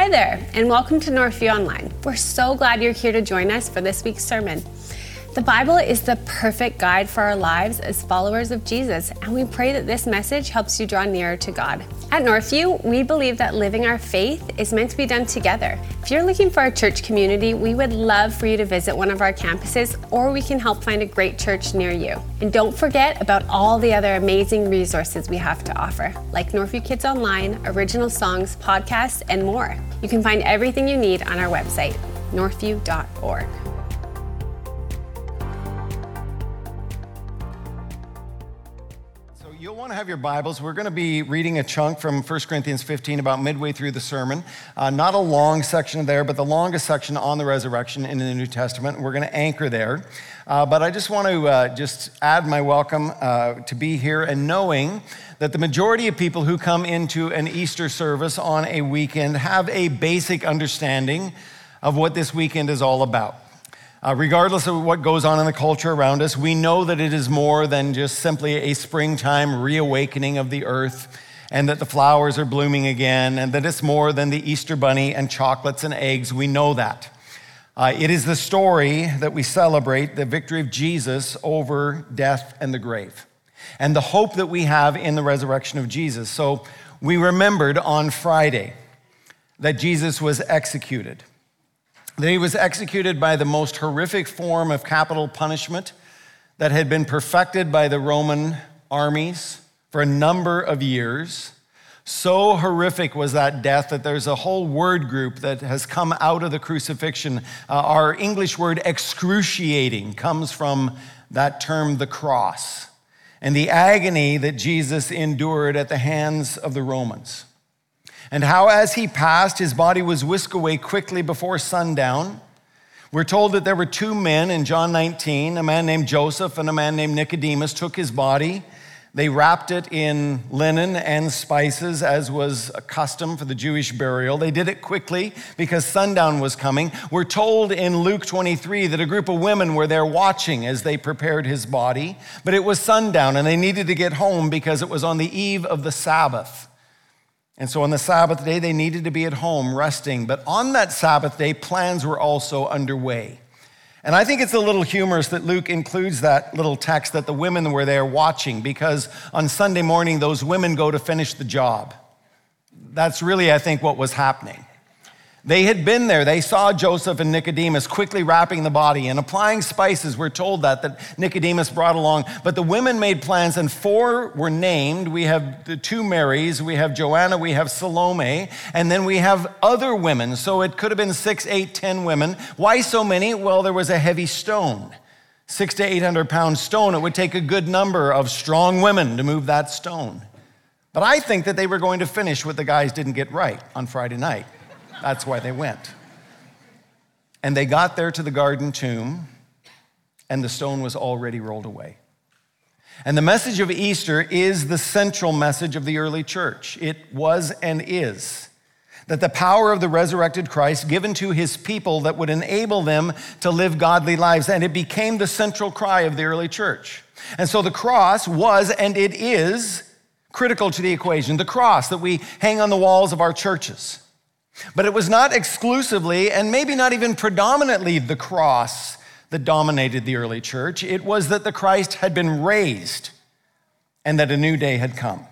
Hi there, and welcome to Northview Online. We're so glad you're here to join us for this week's sermon. The Bible is the perfect guide for our lives as followers of Jesus, and we pray that this message helps you draw nearer to God. At Northview, we believe that living our faith is meant to be done together. If you're looking for a church community, we would love for you to visit one of our campuses, or we can help find a great church near you. And don't forget about all the other amazing resources we have to offer, like Northview Kids Online, original songs, podcasts, and more. You can find everything you need on our website, northview.org. have your Bibles. We're going to be reading a chunk from 1 Corinthians 15 about midway through the sermon. Uh, not a long section there, but the longest section on the resurrection in the New Testament. We're going to anchor there. Uh, but I just want to uh, just add my welcome uh, to be here and knowing that the majority of people who come into an Easter service on a weekend have a basic understanding of what this weekend is all about. Uh, regardless of what goes on in the culture around us, we know that it is more than just simply a springtime reawakening of the earth and that the flowers are blooming again and that it's more than the Easter bunny and chocolates and eggs. We know that. Uh, it is the story that we celebrate the victory of Jesus over death and the grave and the hope that we have in the resurrection of Jesus. So we remembered on Friday that Jesus was executed that he was executed by the most horrific form of capital punishment that had been perfected by the Roman armies for a number of years. So horrific was that death that there's a whole word group that has come out of the crucifixion. Uh, our English word excruciating comes from that term, the cross, and the agony that Jesus endured at the hands of the Romans and how as he passed, his body was whisked away quickly before sundown. We're told that there were two men in John 19, a man named Joseph and a man named Nicodemus, took his body. They wrapped it in linen and spices, as was a custom for the Jewish burial. They did it quickly because sundown was coming. We're told in Luke 23 that a group of women were there watching as they prepared his body, but it was sundown and they needed to get home because it was on the eve of the Sabbath. And so on the Sabbath day, they needed to be at home resting. But on that Sabbath day, plans were also underway. And I think it's a little humorous that Luke includes that little text that the women were there watching because on Sunday morning, those women go to finish the job. That's really, I think, what was happening. They had been there. They saw Joseph and Nicodemus quickly wrapping the body and applying spices. We're told that, that Nicodemus brought along. But the women made plans, and four were named. We have the two Marys, we have Joanna, we have Salome, and then we have other women. So it could have been six, eight, ten women. Why so many? Well, there was a heavy stone. Six to 800 pound stone. It would take a good number of strong women to move that stone. But I think that they were going to finish what the guys didn't get right on Friday night. That's why they went. And they got there to the garden tomb, and the stone was already rolled away. And the message of Easter is the central message of the early church. It was and is that the power of the resurrected Christ given to his people that would enable them to live godly lives. And it became the central cry of the early church. And so the cross was and it is critical to the equation. The cross that we hang on the walls of our churches. But it was not exclusively, and maybe not even predominantly, the cross that dominated the early church. It was that the Christ had been raised and that a new day had come.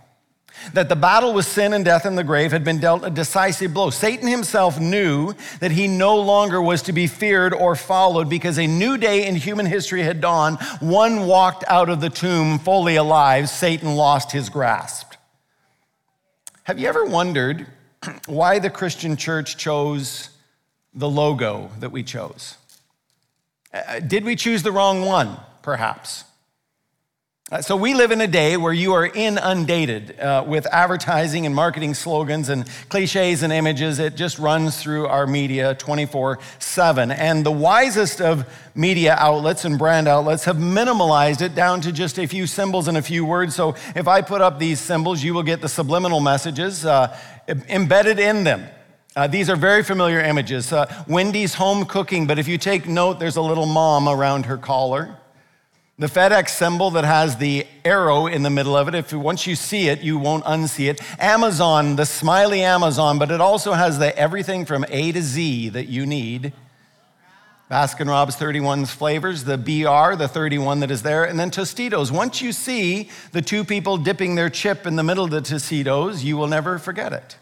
That the battle with sin and death in the grave had been dealt a decisive blow. Satan himself knew that he no longer was to be feared or followed because a new day in human history had dawned. One walked out of the tomb fully alive. Satan lost his grasp. Have you ever wondered why the Christian church chose the logo that we chose. Uh, did we choose the wrong one, perhaps? Uh, so, we live in a day where you are inundated uh, with advertising and marketing slogans and cliches and images. It just runs through our media 24 7. And the wisest of media outlets and brand outlets have minimalized it down to just a few symbols and a few words. So, if I put up these symbols, you will get the subliminal messages uh, embedded in them. Uh, these are very familiar images. Uh, Wendy's home cooking, but if you take note, there's a little mom around her collar. The FedEx symbol that has the arrow in the middle of it, if once you see it, you won't unsee it. Amazon, the smiley Amazon, but it also has the everything from A to Z that you need. Baskin Robbins 31's flavors, the BR, the 31 that is there, and then Tostitos. Once you see the two people dipping their chip in the middle of the Tostitos, you will never forget it.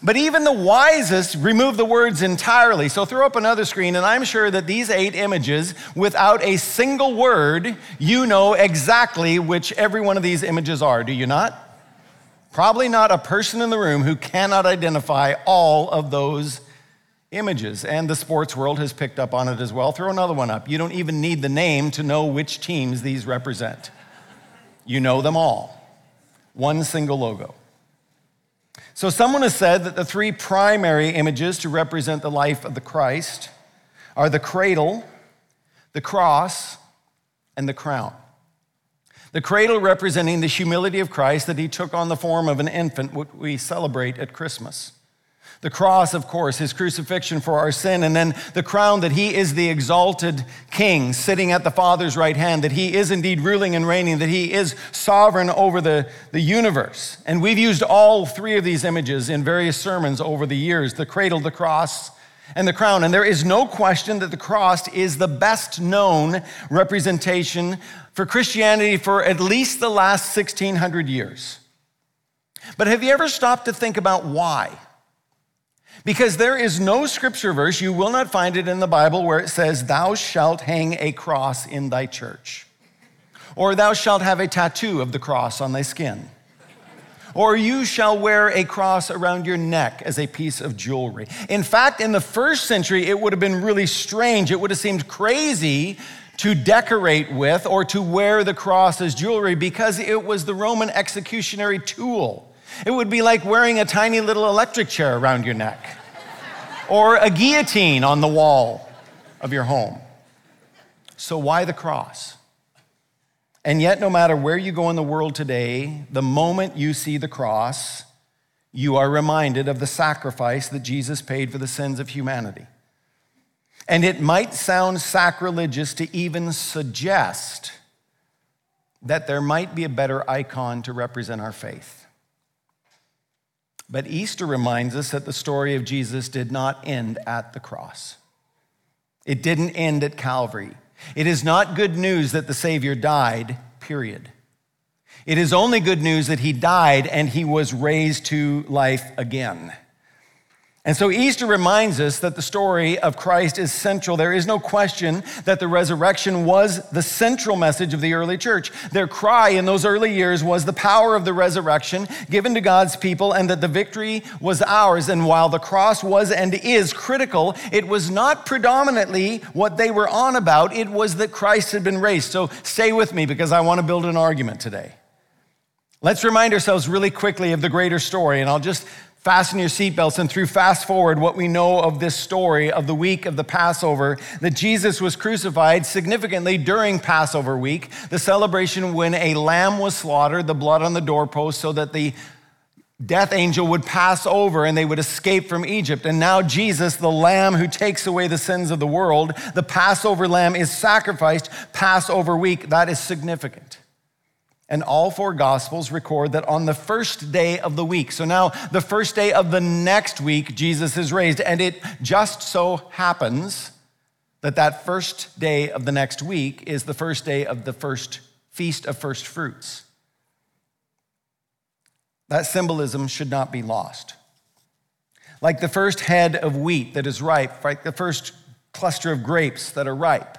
But even the wisest remove the words entirely. So throw up another screen, and I'm sure that these eight images, without a single word, you know exactly which every one of these images are, do you not? Probably not a person in the room who cannot identify all of those images. And the sports world has picked up on it as well. Throw another one up. You don't even need the name to know which teams these represent. You know them all. One single logo. So, someone has said that the three primary images to represent the life of the Christ are the cradle, the cross, and the crown. The cradle representing the humility of Christ that he took on the form of an infant, what we celebrate at Christmas. The cross, of course, his crucifixion for our sin, and then the crown that he is the exalted king sitting at the Father's right hand, that he is indeed ruling and reigning, that he is sovereign over the, the universe. And we've used all three of these images in various sermons over the years the cradle, the cross, and the crown. And there is no question that the cross is the best known representation for Christianity for at least the last 1600 years. But have you ever stopped to think about why? Because there is no scripture verse, you will not find it in the Bible, where it says, Thou shalt hang a cross in thy church, or thou shalt have a tattoo of the cross on thy skin, or you shall wear a cross around your neck as a piece of jewelry. In fact, in the first century, it would have been really strange. It would have seemed crazy to decorate with or to wear the cross as jewelry because it was the Roman executionary tool. It would be like wearing a tiny little electric chair around your neck or a guillotine on the wall of your home. So, why the cross? And yet, no matter where you go in the world today, the moment you see the cross, you are reminded of the sacrifice that Jesus paid for the sins of humanity. And it might sound sacrilegious to even suggest that there might be a better icon to represent our faith. But Easter reminds us that the story of Jesus did not end at the cross. It didn't end at Calvary. It is not good news that the Savior died, period. It is only good news that he died and he was raised to life again. And so Easter reminds us that the story of Christ is central. There is no question that the resurrection was the central message of the early church. Their cry in those early years was the power of the resurrection given to God's people and that the victory was ours. And while the cross was and is critical, it was not predominantly what they were on about. It was that Christ had been raised. So stay with me because I want to build an argument today. Let's remind ourselves really quickly of the greater story, and I'll just fasten your seatbelts and through fast forward what we know of this story of the week of the Passover, that Jesus was crucified significantly during Passover week, the celebration when a lamb was slaughtered, the blood on the doorpost, so that the death angel would pass over and they would escape from Egypt. And now Jesus, the lamb who takes away the sins of the world, the Passover lamb is sacrificed Passover week. That is significant. And all four gospels record that on the first day of the week, so now the first day of the next week, Jesus is raised. And it just so happens that that first day of the next week is the first day of the first feast of first fruits. That symbolism should not be lost. Like the first head of wheat that is ripe, like the first cluster of grapes that are ripe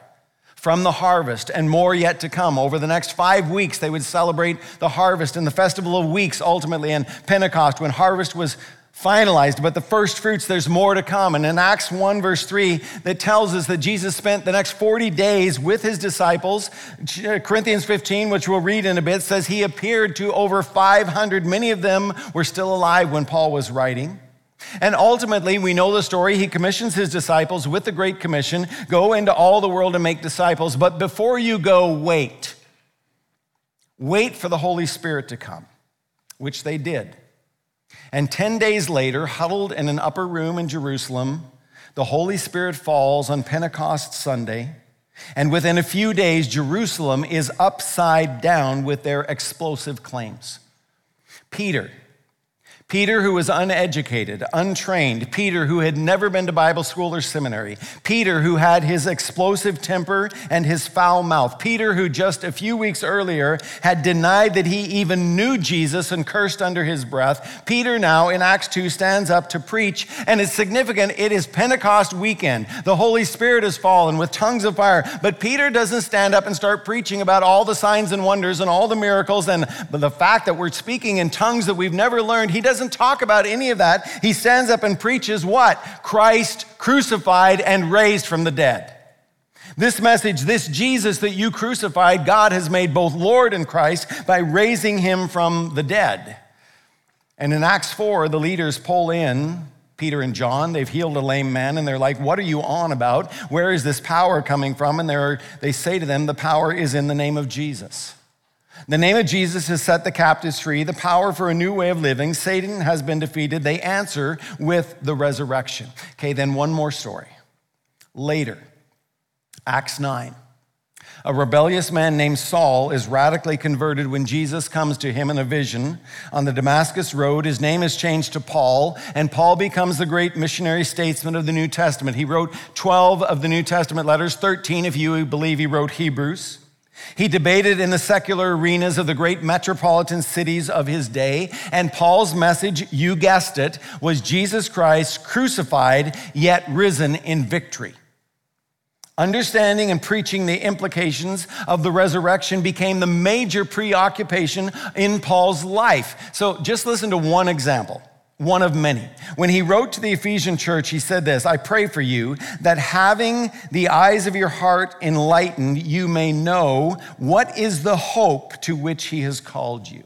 from the harvest and more yet to come. Over the next five weeks, they would celebrate the harvest and the festival of weeks ultimately and Pentecost when harvest was finalized. But the first fruits, there's more to come. And in Acts 1, verse 3, that tells us that Jesus spent the next 40 days with his disciples. Uh, Corinthians 15, which we'll read in a bit, says he appeared to over 500. Many of them were still alive when Paul was writing. And ultimately, we know the story. He commissions his disciples with the Great Commission go into all the world and make disciples. But before you go, wait. Wait for the Holy Spirit to come, which they did. And 10 days later, huddled in an upper room in Jerusalem, the Holy Spirit falls on Pentecost Sunday. And within a few days, Jerusalem is upside down with their explosive claims. Peter, Peter, who was uneducated, untrained, Peter, who had never been to Bible school or seminary, Peter, who had his explosive temper and his foul mouth, Peter, who just a few weeks earlier had denied that he even knew Jesus and cursed under his breath, Peter now in Acts 2 stands up to preach, and it's significant. It is Pentecost weekend. The Holy Spirit has fallen with tongues of fire, but Peter doesn't stand up and start preaching about all the signs and wonders and all the miracles and the fact that we're speaking in tongues that we've never learned. He doesn't doesn't talk about any of that. He stands up and preaches what? Christ crucified and raised from the dead. This message, this Jesus that you crucified, God has made both Lord and Christ by raising him from the dead. And in Acts 4, the leaders pull in Peter and John. They've healed a lame man, and they're like, What are you on about? Where is this power coming from? And they say to them, The power is in the name of Jesus. The name of Jesus has set the captives free, the power for a new way of living. Satan has been defeated. They answer with the resurrection. Okay, then one more story. Later, Acts 9. A rebellious man named Saul is radically converted when Jesus comes to him in a vision on the Damascus Road. His name is changed to Paul, and Paul becomes the great missionary statesman of the New Testament. He wrote 12 of the New Testament letters, 13 if you believe he wrote Hebrews. He debated in the secular arenas of the great metropolitan cities of his day, and Paul's message, you guessed it, was Jesus Christ crucified yet risen in victory. Understanding and preaching the implications of the resurrection became the major preoccupation in Paul's life. So just listen to one example one of many. When he wrote to the Ephesian church, he said this I pray for you that having the eyes of your heart enlightened, you may know what is the hope to which he has called you.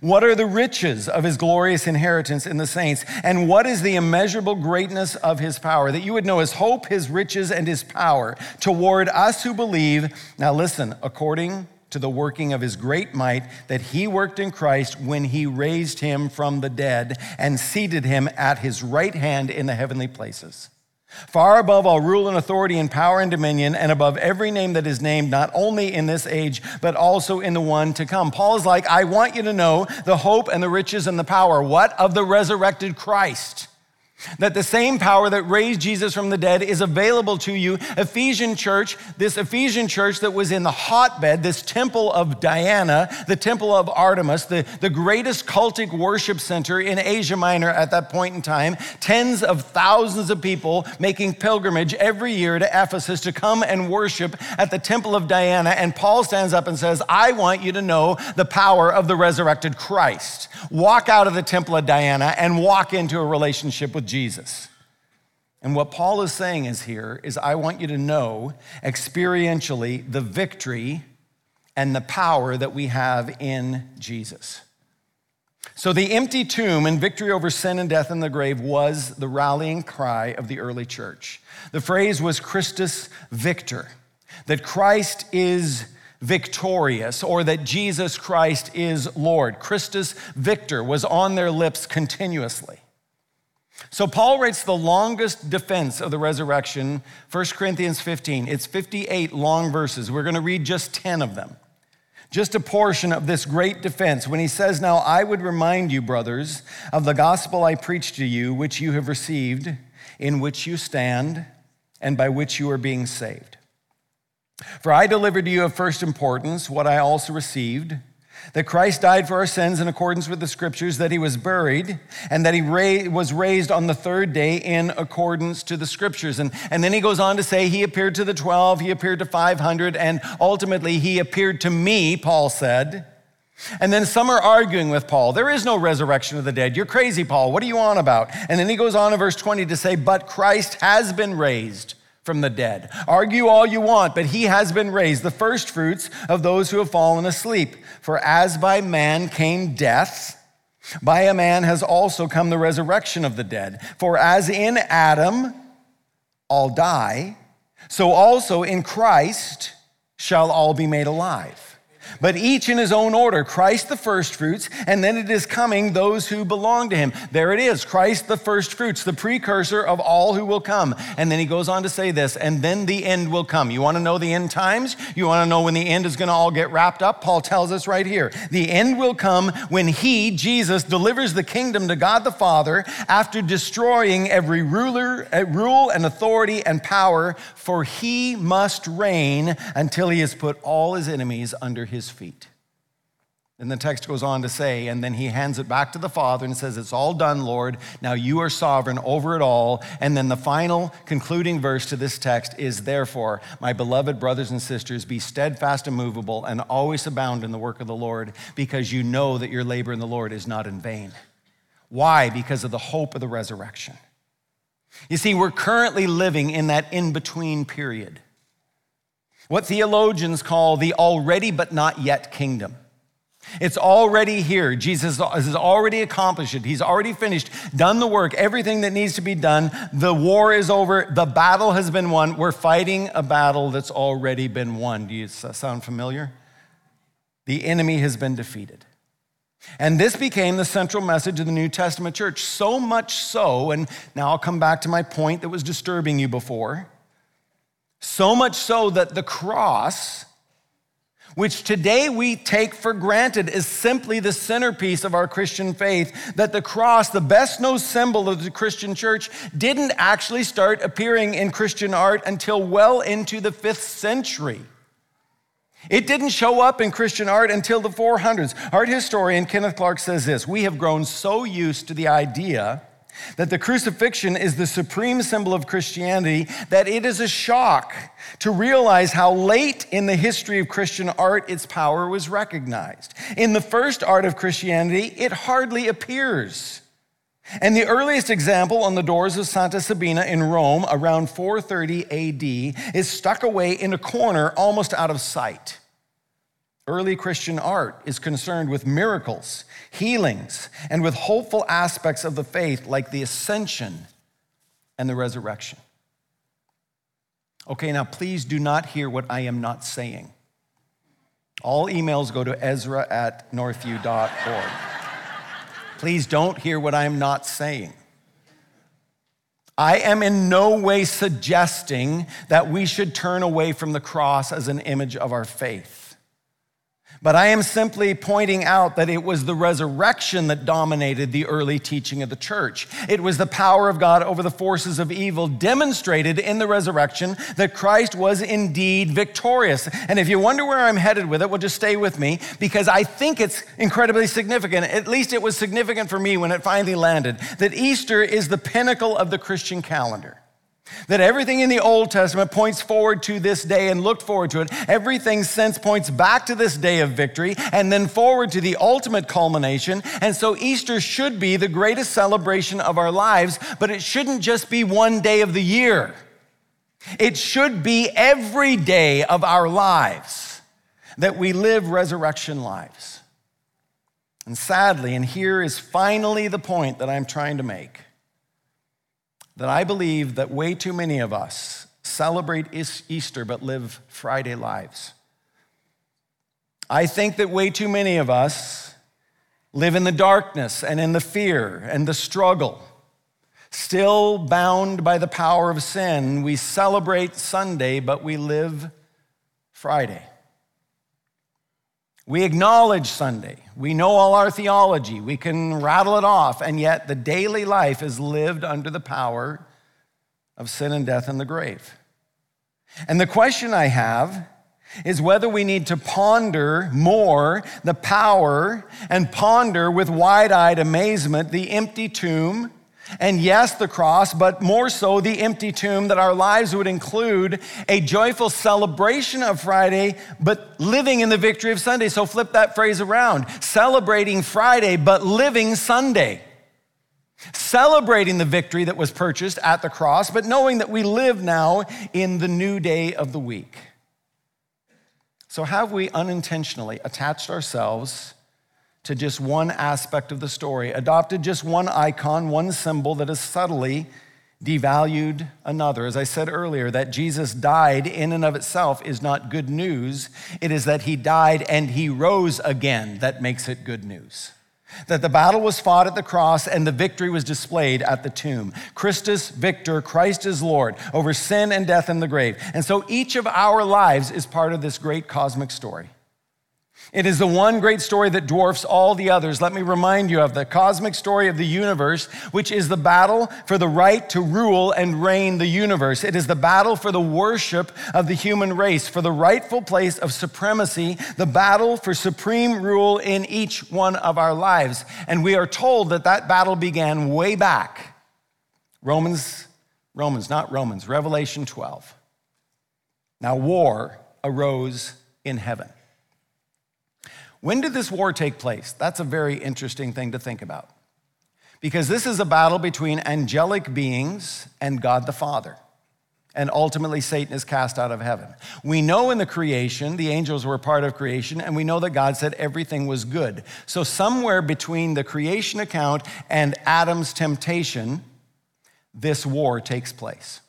What are the riches of his glorious inheritance in the saints? And what is the immeasurable greatness of his power? That you would know his hope, his riches, and his power toward us who believe. Now, listen, according to the working of his great might that he worked in Christ when he raised him from the dead and seated him at his right hand in the heavenly places. Far above all rule and authority and power and dominion, and above every name that is named, not only in this age, but also in the one to come. Paul is like, I want you to know the hope and the riches and the power. What? Of the resurrected Christ. That the same power that raised Jesus from the dead is available to you. Ephesian church, this Ephesian church that was in the hotbed, this temple of Diana, the temple of Artemis, the, the greatest cultic worship center in Asia Minor at that point in time, tens of thousands of people making pilgrimage every year to Ephesus to come and worship at the temple of Diana. And Paul stands up and says, I want you to know the power of the resurrected Christ. Walk out of the temple of Diana and walk into a relationship with Jesus. And what Paul is saying is here is I want you to know experientially the victory and the power that we have in Jesus. So, the empty tomb and victory over sin and death in the grave was the rallying cry of the early church. The phrase was Christus Victor, that Christ is victorious, or that Jesus Christ is Lord. Christus Victor was on their lips continuously. So Paul writes the longest defense of the resurrection, 1 Corinthians 15. It's 58 long verses. We're going to read just 10 of them. Just a portion of this great defense when he says, Now I would remind you, brothers, of the gospel I preached to you, which you have received, in which you stand, and by which you are being saved. For I delivered to you of first importance what I also received that Christ died for our sins in accordance with the scriptures, that he was buried, and that he ra- was raised on the third day in accordance to the scriptures. And, and then he goes on to say, He appeared to the 12, he appeared to 500, and ultimately he appeared to me, Paul said. And then some are arguing with Paul. There is no resurrection of the dead. You're crazy, Paul. What are you on about? And then he goes on in verse 20 to say, But Christ has been raised from the dead. Argue all you want, but he has been raised, the first fruits of those who have fallen asleep. For as by man came death, by a man has also come the resurrection of the dead. For as in Adam all die, so also in Christ shall all be made alive. But each in his own order Christ the firstfruits, and then it is coming those who belong to him. There it is Christ the firstfruits, the precursor of all who will come. And then he goes on to say this, and then the end will come. You want to know the end times? You want to know when the end is going to all get wrapped up? Paul tells us right here. The end will come when he, Jesus, delivers the kingdom to God the Father after destroying every ruler, uh, rule and authority and power, for he must reign until he has put all his enemies under his feet. And the text goes on to say, and then he hands it back to the Father and says, It's all done, Lord. Now you are sovereign over it all. And then the final concluding verse to this text is, Therefore, my beloved brothers and sisters, be steadfast and movable and always abound in the work of the Lord, because you know that your labor in the Lord is not in vain. Why? Because of the hope of the resurrection. You see, we're currently living in that in between period, what theologians call the already but not yet kingdom. It's already here. Jesus has already accomplished it. He's already finished, done the work, everything that needs to be done. The war is over. The battle has been won. We're fighting a battle that's already been won. Do you sound familiar? The enemy has been defeated. And this became the central message of the New Testament church. So much so, and now I'll come back to my point that was disturbing you before. So much so that the cross which today we take for granted is simply the centerpiece of our Christian faith. That the cross, the best known symbol of the Christian church, didn't actually start appearing in Christian art until well into the fifth century. It didn't show up in Christian art until the 400s. Art historian Kenneth Clark says this We have grown so used to the idea that the crucifixion is the supreme symbol of Christianity, that it is a shock to realize how late in the history of Christian art its power was recognized. In the first art of Christianity, it hardly appears. And the earliest example on the doors of Santa Sabina in Rome around 430 AD is stuck away in a corner almost out of sight. Early Christian art is concerned with miracles, healings, and with hopeful aspects of the faith like the ascension and the resurrection. Okay, now please do not hear what I am not saying. All emails go to ezra at northview.org. please don't hear what I am not saying. I am in no way suggesting that we should turn away from the cross as an image of our faith. But I am simply pointing out that it was the resurrection that dominated the early teaching of the church. It was the power of God over the forces of evil demonstrated in the resurrection that Christ was indeed victorious. And if you wonder where I'm headed with it, well, just stay with me because I think it's incredibly significant. At least it was significant for me when it finally landed that Easter is the pinnacle of the Christian calendar. That everything in the Old Testament points forward to this day and looked forward to it. Everything since points back to this day of victory and then forward to the ultimate culmination. And so Easter should be the greatest celebration of our lives, but it shouldn't just be one day of the year. It should be every day of our lives that we live resurrection lives. And sadly, and here is finally the point that I'm trying to make that I believe that way too many of us celebrate Easter but live Friday lives. I think that way too many of us live in the darkness and in the fear and the struggle. Still bound by the power of sin, we celebrate Sunday, but we live Friday. We acknowledge Sunday. We know all our theology. We can rattle it off. And yet, the daily life is lived under the power of sin and death and the grave. And the question I have is whether we need to ponder more the power and ponder with wide eyed amazement the empty tomb and yes, the cross, but more so the empty tomb, that our lives would include a joyful celebration of Friday, but living in the victory of Sunday. So flip that phrase around celebrating Friday, but living Sunday. Celebrating the victory that was purchased at the cross, but knowing that we live now in the new day of the week. So, have we unintentionally attached ourselves to just one aspect of the story, adopted just one icon, one symbol that has subtly devalued another. As I said earlier, that Jesus died in and of itself is not good news. It is that he died and he rose again that makes it good news. That the battle was fought at the cross and the victory was displayed at the tomb. Christus victor, Christ is Lord over sin and death and the grave. And so each of our lives is part of this great cosmic story. It is the one great story that dwarfs all the others. Let me remind you of the cosmic story of the universe, which is the battle for the right to rule and reign the universe. It is the battle for the worship of the human race, for the rightful place of supremacy, the battle for supreme rule in each one of our lives. And we are told that that battle began way back. Romans, Romans, not Romans, Revelation 12. Now, war arose in heaven. When did this war take place? That's a very interesting thing to think about. Because this is a battle between angelic beings and God the Father. And ultimately, Satan is cast out of heaven. We know in the creation, the angels were part of creation, and we know that God said everything was good. So, somewhere between the creation account and Adam's temptation, this war takes place.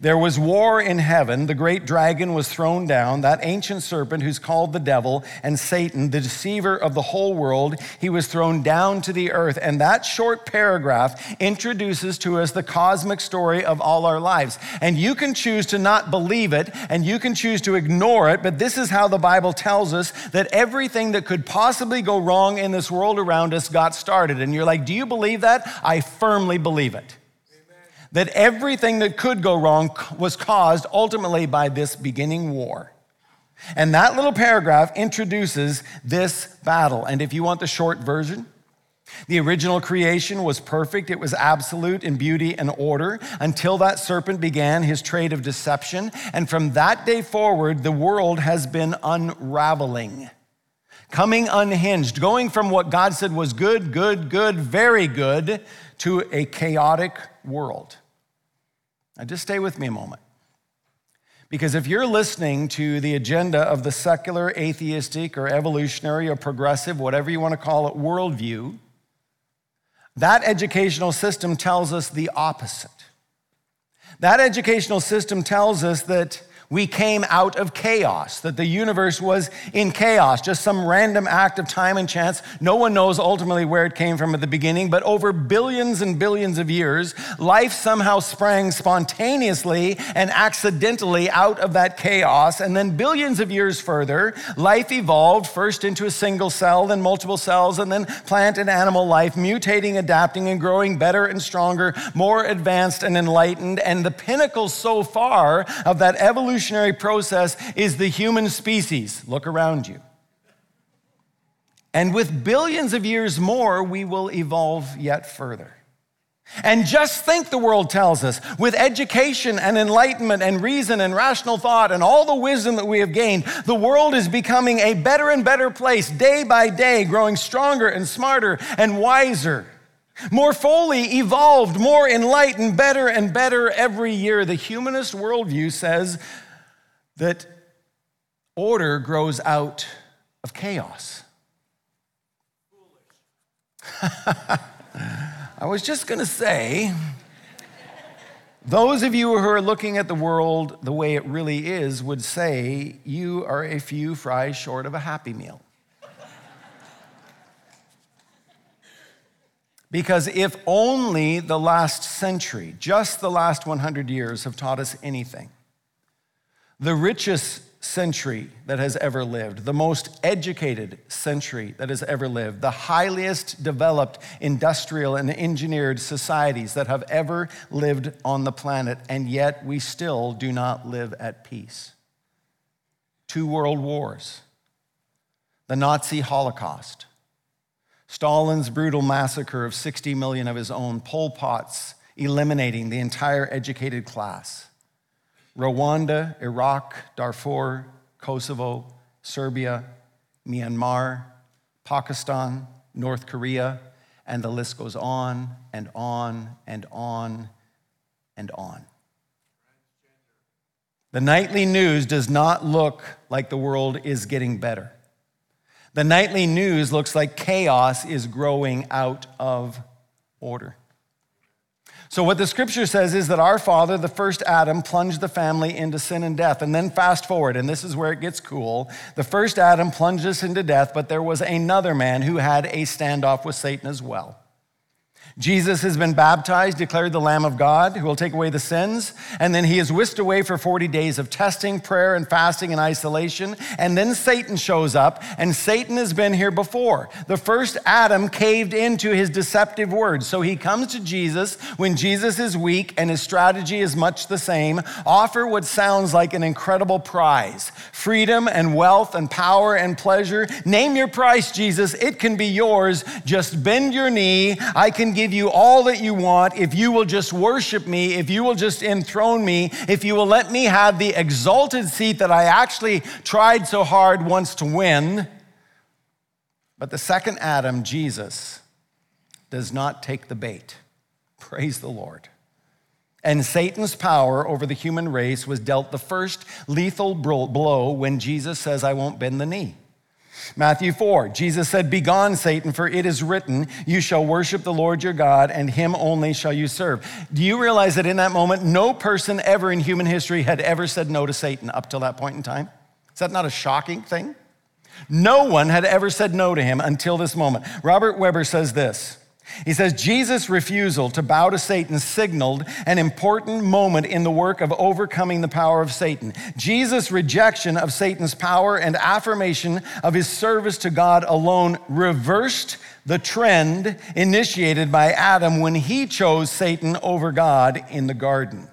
There was war in heaven. The great dragon was thrown down, that ancient serpent who's called the devil and Satan, the deceiver of the whole world. He was thrown down to the earth. And that short paragraph introduces to us the cosmic story of all our lives. And you can choose to not believe it and you can choose to ignore it, but this is how the Bible tells us that everything that could possibly go wrong in this world around us got started. And you're like, do you believe that? I firmly believe it that everything that could go wrong was caused ultimately by this beginning war. And that little paragraph introduces this battle. And if you want the short version, the original creation was perfect. It was absolute in beauty and order until that serpent began his trade of deception. And from that day forward, the world has been unraveling, coming unhinged, going from what God said was good, good, good, very good to a chaotic world. Now, just stay with me a moment. Because if you're listening to the agenda of the secular, atheistic, or evolutionary, or progressive, whatever you want to call it, worldview, that educational system tells us the opposite. That educational system tells us that we came out of chaos, that the universe was in chaos, just some random act of time and chance. No one knows ultimately where it came from at the beginning, but over billions and billions of years, life somehow sprang spontaneously and accidentally out of that chaos. And then billions of years further, life evolved first into a single cell, then multiple cells, and then plant and animal life, mutating, adapting, and growing better and stronger, more advanced and enlightened. And the pinnacle so far of that evolution evolutionary process is the human species. Look around you. And with billions of years more, we will evolve yet further. And just think, the world tells us, with education and enlightenment and reason and rational thought and all the wisdom that we have gained, the world is becoming a better and better place day by day, growing stronger and smarter and wiser. More fully evolved, more enlightened, better and better every year. The humanist worldview says that order grows out of chaos. I was just going to say, those of you who are looking at the world the way it really is would say you are a few fries short of a happy meal. Because if only the last century, just the last 100 years, have taught us anything, the richest century that has ever lived, the most educated century that has ever lived, the highest developed industrial and engineered societies that have ever lived on the planet, and yet we still do not live at peace. Two world wars, the Nazi Holocaust, Stalin's brutal massacre of 60 million of his own, Pol Pot's eliminating the entire educated class Rwanda, Iraq, Darfur, Kosovo, Serbia, Myanmar, Pakistan, North Korea, and the list goes on and on and on and on. The nightly news does not look like the world is getting better. The nightly news looks like chaos is growing out of order. So, what the scripture says is that our father, the first Adam, plunged the family into sin and death. And then, fast forward, and this is where it gets cool. The first Adam plunged us into death, but there was another man who had a standoff with Satan as well. Jesus has been baptized, declared the Lamb of God who will take away the sins, and then he is whisked away for 40 days of testing, prayer, and fasting and isolation. And then Satan shows up, and Satan has been here before. The first Adam caved into his deceptive words. So he comes to Jesus when Jesus is weak and his strategy is much the same. Offer what sounds like an incredible prize freedom and wealth and power and pleasure. Name your price, Jesus. It can be yours. Just bend your knee. I can give give you all that you want if you will just worship me, if you will just enthrone me, if you will let me have the exalted seat that I actually tried so hard once to win. But the second Adam, Jesus, does not take the bait. Praise the Lord. And Satan's power over the human race was dealt the first lethal blow when Jesus says, I won't bend the knee. Matthew 4, Jesus said, Begone, Satan, for it is written, You shall worship the Lord your God, and him only shall you serve. Do you realize that in that moment, no person ever in human history had ever said no to Satan up till that point in time? Is that not a shocking thing? No one had ever said no to him until this moment. Robert Webber says this he says Jesus' refusal to bow to Satan signaled an important moment in the work of overcoming the power of Satan. Jesus' rejection of Satan's power and affirmation of his service to God alone reversed the trend initiated by Adam when he chose Satan over God in the garden.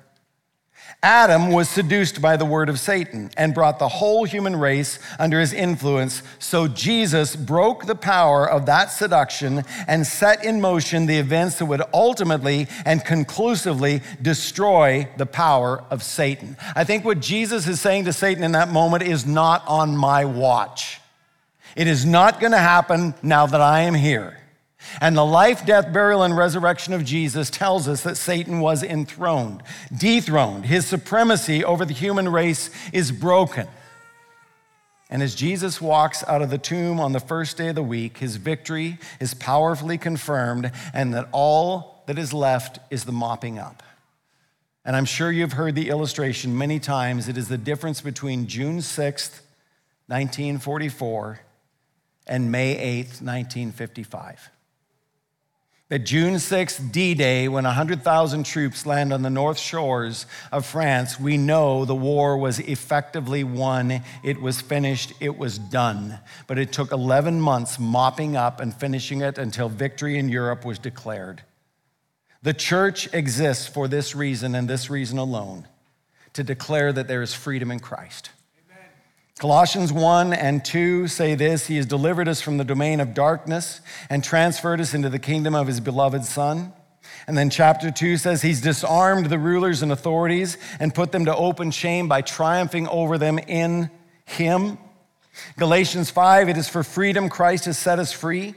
Adam was seduced by the word of Satan and brought the whole human race under his influence. So Jesus broke the power of that seduction and set in motion the events that would ultimately and conclusively destroy the power of Satan. I think what Jesus is saying to Satan in that moment is not on my watch. It is not going to happen now that I am here. And the life, death, burial, and resurrection of Jesus tells us that Satan was enthroned, dethroned. His supremacy over the human race is broken. And as Jesus walks out of the tomb on the first day of the week, his victory is powerfully confirmed, and that all that is left is the mopping up. And I'm sure you've heard the illustration many times. It is the difference between June 6th, 1944, and May 8th, 1955 that June 6th, D Day, when 100,000 troops land on the north shores of France, we know the war was effectively won. It was finished. It was done. But it took 11 months mopping up and finishing it until victory in Europe was declared. The church exists for this reason and this reason alone to declare that there is freedom in Christ. Colossians 1 and 2 say this He has delivered us from the domain of darkness and transferred us into the kingdom of His beloved Son. And then chapter 2 says He's disarmed the rulers and authorities and put them to open shame by triumphing over them in Him. Galatians 5 It is for freedom Christ has set us free.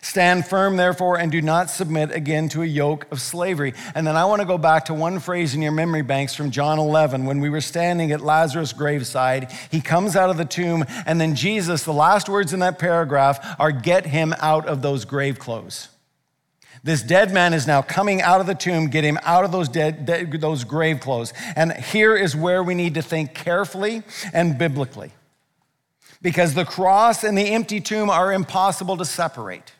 Stand firm, therefore, and do not submit again to a yoke of slavery. And then I want to go back to one phrase in your memory banks from John 11 when we were standing at Lazarus' graveside. He comes out of the tomb, and then Jesus, the last words in that paragraph are get him out of those grave clothes. This dead man is now coming out of the tomb, get him out of those dead, dead, those grave clothes. And here is where we need to think carefully and biblically. Because the cross and the empty tomb are impossible to separate.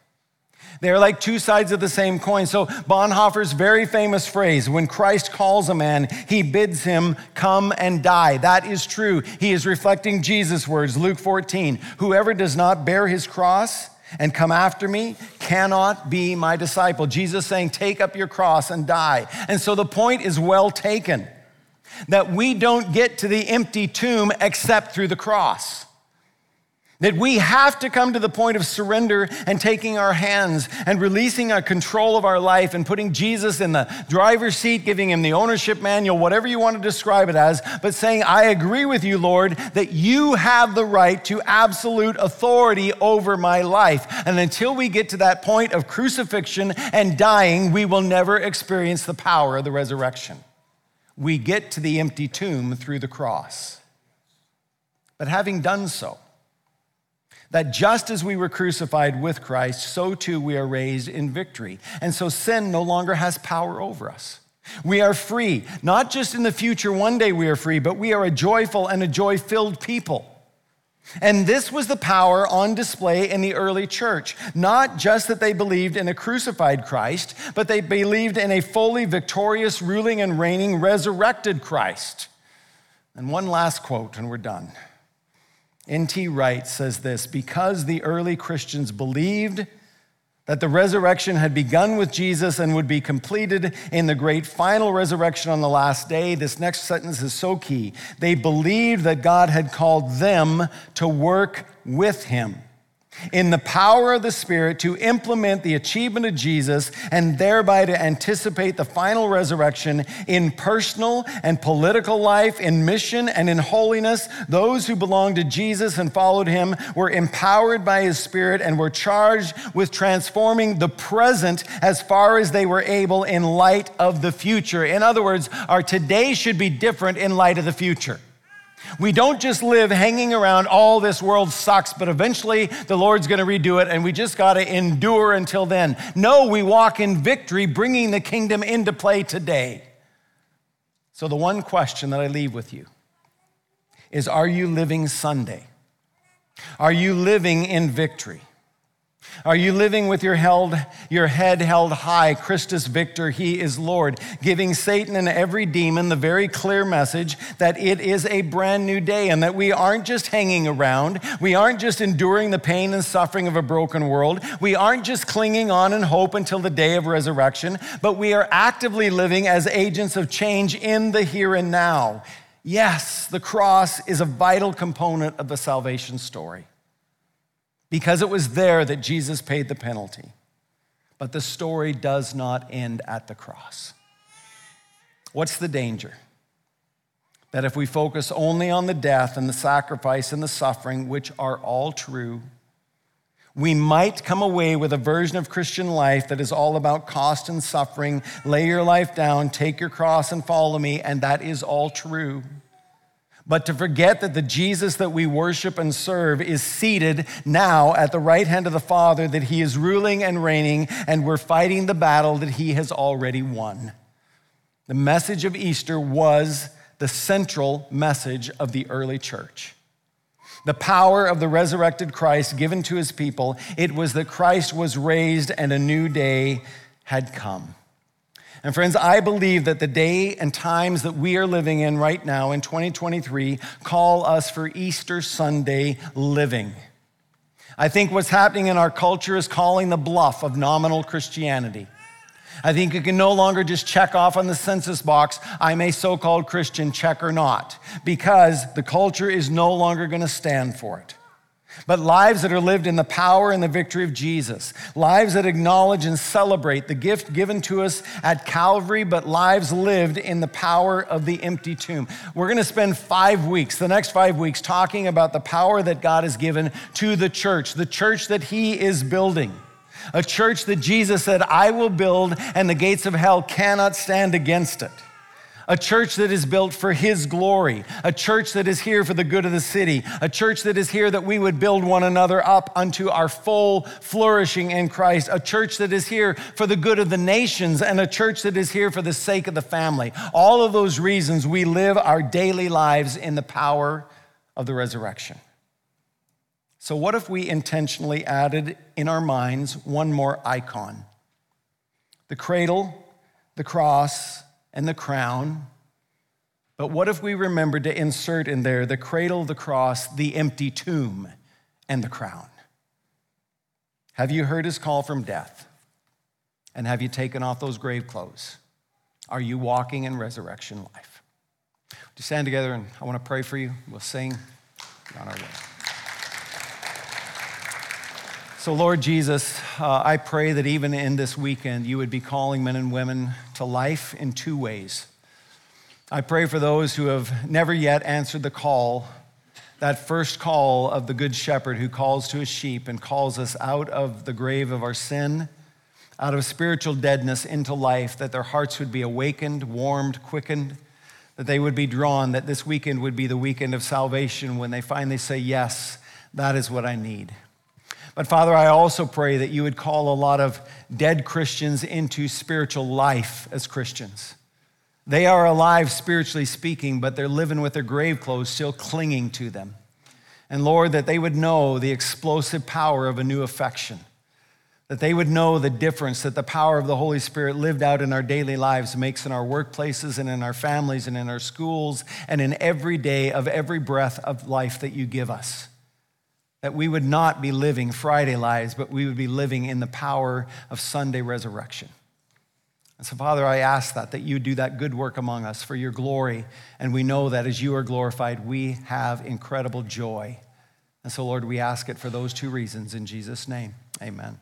They're like two sides of the same coin. So, Bonhoeffer's very famous phrase when Christ calls a man, he bids him come and die. That is true. He is reflecting Jesus' words, Luke 14. Whoever does not bear his cross, and come after me cannot be my disciple. Jesus saying, Take up your cross and die. And so the point is well taken that we don't get to the empty tomb except through the cross. That we have to come to the point of surrender and taking our hands and releasing our control of our life and putting Jesus in the driver's seat, giving him the ownership manual, whatever you want to describe it as, but saying, I agree with you, Lord, that you have the right to absolute authority over my life. And until we get to that point of crucifixion and dying, we will never experience the power of the resurrection. We get to the empty tomb through the cross. But having done so, that just as we were crucified with Christ, so too we are raised in victory. And so sin no longer has power over us. We are free, not just in the future, one day we are free, but we are a joyful and a joy filled people. And this was the power on display in the early church. Not just that they believed in a crucified Christ, but they believed in a fully victorious, ruling and reigning, resurrected Christ. And one last quote, and we're done. N.T. Wright says this because the early Christians believed that the resurrection had begun with Jesus and would be completed in the great final resurrection on the last day. This next sentence is so key. They believed that God had called them to work with him in the power of the Spirit to implement the achievement of Jesus and thereby to anticipate the final resurrection in personal and political life, in mission and in holiness. Those who belonged to Jesus and followed him were empowered by his Spirit and were charged with transforming the present as far as they were able in light of the future. In other words, our today should be different in light of the future. We don't just live hanging around, all this world sucks, but eventually the Lord's going to redo it and we just got to endure until then. No, we walk in victory, bringing the kingdom into play today. So, the one question that I leave with you is Are you living Sunday? Are you living in victory? Are you living with your, held, your head held high? Christus Victor, He is Lord, giving Satan and every demon the very clear message that it is a brand new day and that we aren't just hanging around. We aren't just enduring the pain and suffering of a broken world. We aren't just clinging on in hope until the day of resurrection, but we are actively living as agents of change in the here and now. Yes, the cross is a vital component of the salvation story because it was there that Jesus paid the penalty. But the story does not end at the cross. What's the danger? That if we focus only on the death and the sacrifice and the suffering, which are all true, we might come away with a version of Christian life that is all about cost and suffering. Lay your life down, take your cross, and follow me, and that is all true but to forget that the Jesus that we worship and serve is seated now at the right hand of the Father, that he is ruling and reigning, and we're fighting the battle that he has already won. The message of Easter was the central message of the early church. The power of the resurrected Christ given to his people, it was that Christ was raised and a new day had come. And friends, I believe that the day and times that we are living in right now in 2023 call us for Easter Sunday living. I think what's happening in our culture is calling the bluff of nominal Christianity. I think you can no longer just check off on the census box, I'm a so called Christian, check or not, because the culture is no longer going to stand for it but lives that are lived in the power and the victory of Jesus. Lives that acknowledge and celebrate the gift given to us at Calvary, but lives lived in the power of the empty tomb. We're going to spend five weeks, the next five weeks, talking about the power that God has given to the church, the church that He is building. A church that Jesus said, I will build, and the gates of hell cannot stand against it a church that is built for His glory, a church that is here for the good of the city, a church that is here that we would build one another up unto our full flourishing in Christ, a church that is here for the good of the nations, and a church that is here for the sake of the family. All of those reasons we live our daily lives in the power of the resurrection. So, what if we intentionally added in our minds one more icon? The cradle, the cross, and the crown. But what if we remembered to insert in there the cradle, the cross, the empty tomb, and the crown? Have you heard his call from death? And have you taken off those grave clothes? Are you walking in resurrection life? Would you stand together and I want to pray for you? We'll sing on our way. So, Lord Jesus, uh, I pray that even in this weekend, you would be calling men and women to life in two ways. I pray for those who have never yet answered the call, that first call of the Good Shepherd who calls to his sheep and calls us out of the grave of our sin, out of spiritual deadness into life, that their hearts would be awakened, warmed, quickened, that they would be drawn, that this weekend would be the weekend of salvation when they finally say, Yes, that is what I need. But Father, I also pray that you would call a lot of dead Christians into spiritual life as Christians. They are alive spiritually speaking, but they're living with their grave clothes still clinging to them. And Lord, that they would know the explosive power of a new affection, that they would know the difference that the power of the Holy Spirit lived out in our daily lives makes in our workplaces and in our families and in our schools and in every day of every breath of life that you give us. That we would not be living Friday lives, but we would be living in the power of Sunday resurrection. And so, Father, I ask that, that you do that good work among us for your glory. And we know that as you are glorified, we have incredible joy. And so, Lord, we ask it for those two reasons in Jesus' name. Amen.